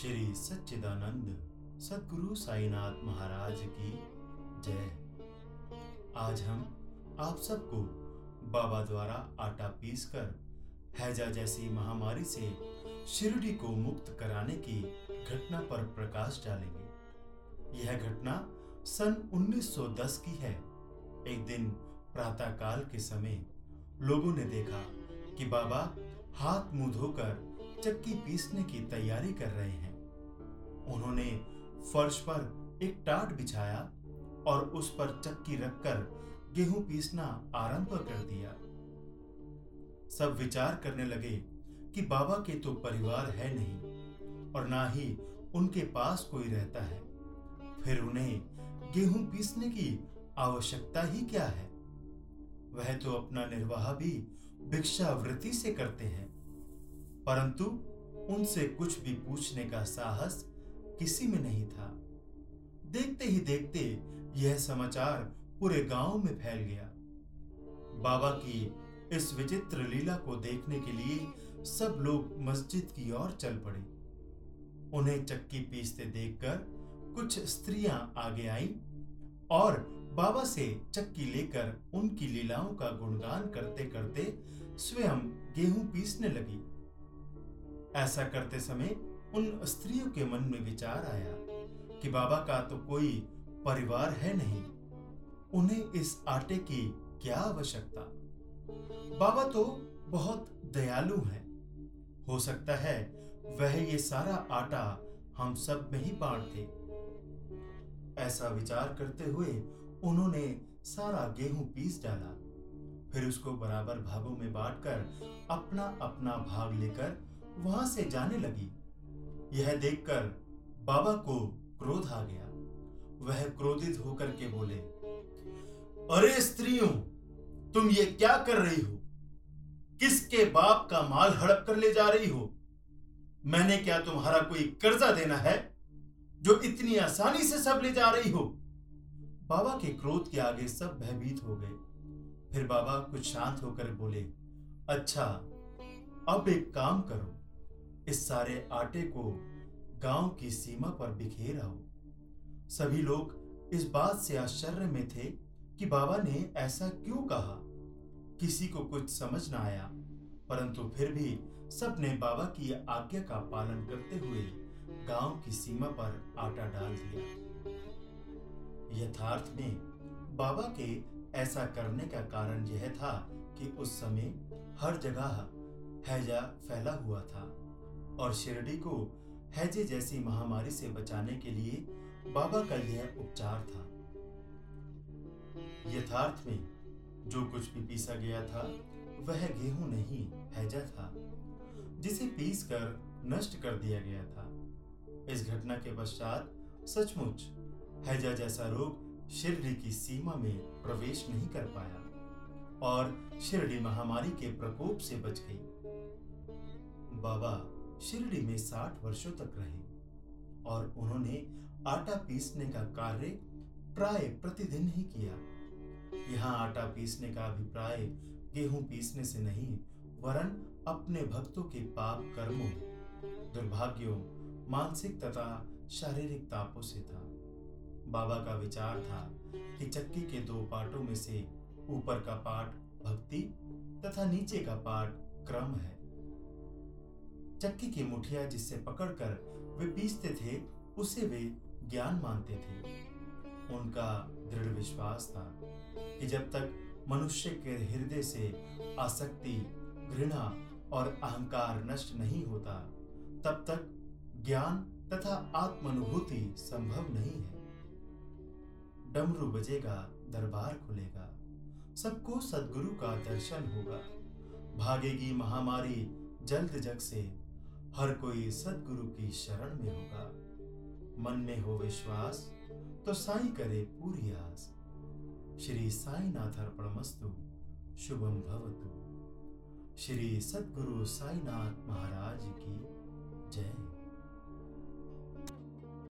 श्री सच्चिदानंद सदगुरु साईनाथ महाराज की जय। आज हम आप सबको बाबा द्वारा आटा पीसकर हैजा जैसी महामारी से शिरडी को मुक्त कराने की घटना पर प्रकाश डालेंगे। यह घटना सन 1910 की है। एक दिन प्रातः काल के समय लोगों ने देखा कि बाबा हाथ मुँह धोकर चक्की पीसने की तैयारी कर रहे हैं। उन्होंने फर्श पर एक टाट बिछाया और उस पर चक्की रखकर गेहूँ पीसना आरंभ कर दिया। सब विचार करने लगे कि बाबा के तो परिवार है नहीं और ना ही उनके पास कोई रहता है। फिर उन्हें गेहूँ पीसने की आवश्यकता ही क्या है? वह तो अपना निर्वाह भी भिक्षावृत्ति से करते हैं। परंतु उनसे कुछ भी पूछने का साहस किसी में नहीं था। देखते ही देखते यह समाचार पूरे गाँव में फैल गया। बाबा की इस विचित्र लीला को देखने के लिए सब लोग मस्जिद की ओर चल पड़े। उन्हें चक्की पीसते देखकर कुछ स्त्रियाँ आगे आईं और बाबा से चक्की लेकर उनकी लीलाओं का गुणगान करते करते स्वयं गेहूँ पीसने लगी। ऐसा करते समय उन स्त्रियों के मन में विचार आया कि बाबा का तो कोई परिवार है नहीं। उन्हें इस आटे की क्या आवश्यकता? बाबा तो बहुत दयालु हैं। हो सकता है वह ये सारा आटा हम सब में ही बांट दे। ऐसा विचार करते हुए उन्होंने सारा गेहूँ पीस डाला। फिर उसको बराबर भागों में बांटकर अपना अपना भाग लेकर वहाँ से जाने लगी। यह देखकर बाबा को क्रोध आ गया। वह क्रोधित होकर के बोले, अरे स्त्रियों, तुम ये क्या कर रही हो? किसके बाप का माल हड़प कर ले जा रही हो? मैंने क्या तुम्हारा कोई कर्जा देना है जो इतनी आसानी से सब ले जा रही हो? बाबा के क्रोध के आगे सब भयभीत हो गए। फिर बाबा कुछ शांत होकर बोले अच्छा अब एक काम करो। इस सारे आटे को गाँव की सीमा पर बिखेर आओ सभी लोग इस बात से आश्चर्य में थे कि बाबा ने ऐसा क्यों कहा। किसी को कुछ समझ न आया, परंतु फिर भी सबने बाबा की आज्ञा का पालन करते हुए गाँव की सीमा पर आटा डाल दिया। यथार्थ में बाबा के ऐसा करने का कारण यह था कि उस समय हर जगह हैजा फैला हुआ था। और शिरडी को हैजे जैसी महामारी से बचाने के लिए बाबा का यह उपचार था। यथार्थ में जो कुछ भी पीसा गया था, वह गेहूँ नहीं, हैजा था, जिसे पीस कर नष्ट कर दिया गया था। इस घटना के पश्चात सचमुच हैजा जैसा रोग शिरडी की सीमा में प्रवेश नहीं कर पाया और शिरडी महामारी के प्रकोप से बच गई। बाबा शिरडी में साठ वर्षों तक रहे और उन्होंने आटा पीसने का कार्य प्राय प्रतिदिन ही किया। यहाँ आटा पीसने का अभिप्राय गेहूँ पीसने से नहीं, वरन अपने भक्तों के पाप कर्मों, दुर्भाग्यों, मानसिक तथा शारीरिक तापों से था। बाबा का विचार था कि चक्की के दो पार्टों में से ऊपर का पार्ट भक्ति तथा नीचे का पार्ट क्रम है। चक्की की मुठिया जिससे पकड़कर वे पीसते थे, उसे वे ज्ञान मानते थे। उनका दृढ़ विश्वास था कि जब तक मनुष्य के हृदय से आसक्ति, घृणा और अहंकार नष्ट नहीं होता, तब तक ज्ञान तथा आत्मानुभूति संभव नहीं है। डमरू बजेगा, दरबार खुलेगा, सबको सदगुरु का दर्शन होगा। भागेगी महामारी जल्द जग से हर कोई सदगुरु की शरण में होगा। मन में हो विश्वास तो साई करे पूरी आस। श्री साई नाथ साईनाथ अर्पणमस्तु, शुभम भवतु। श्री सदगुरु साईनाथ महाराज की जय।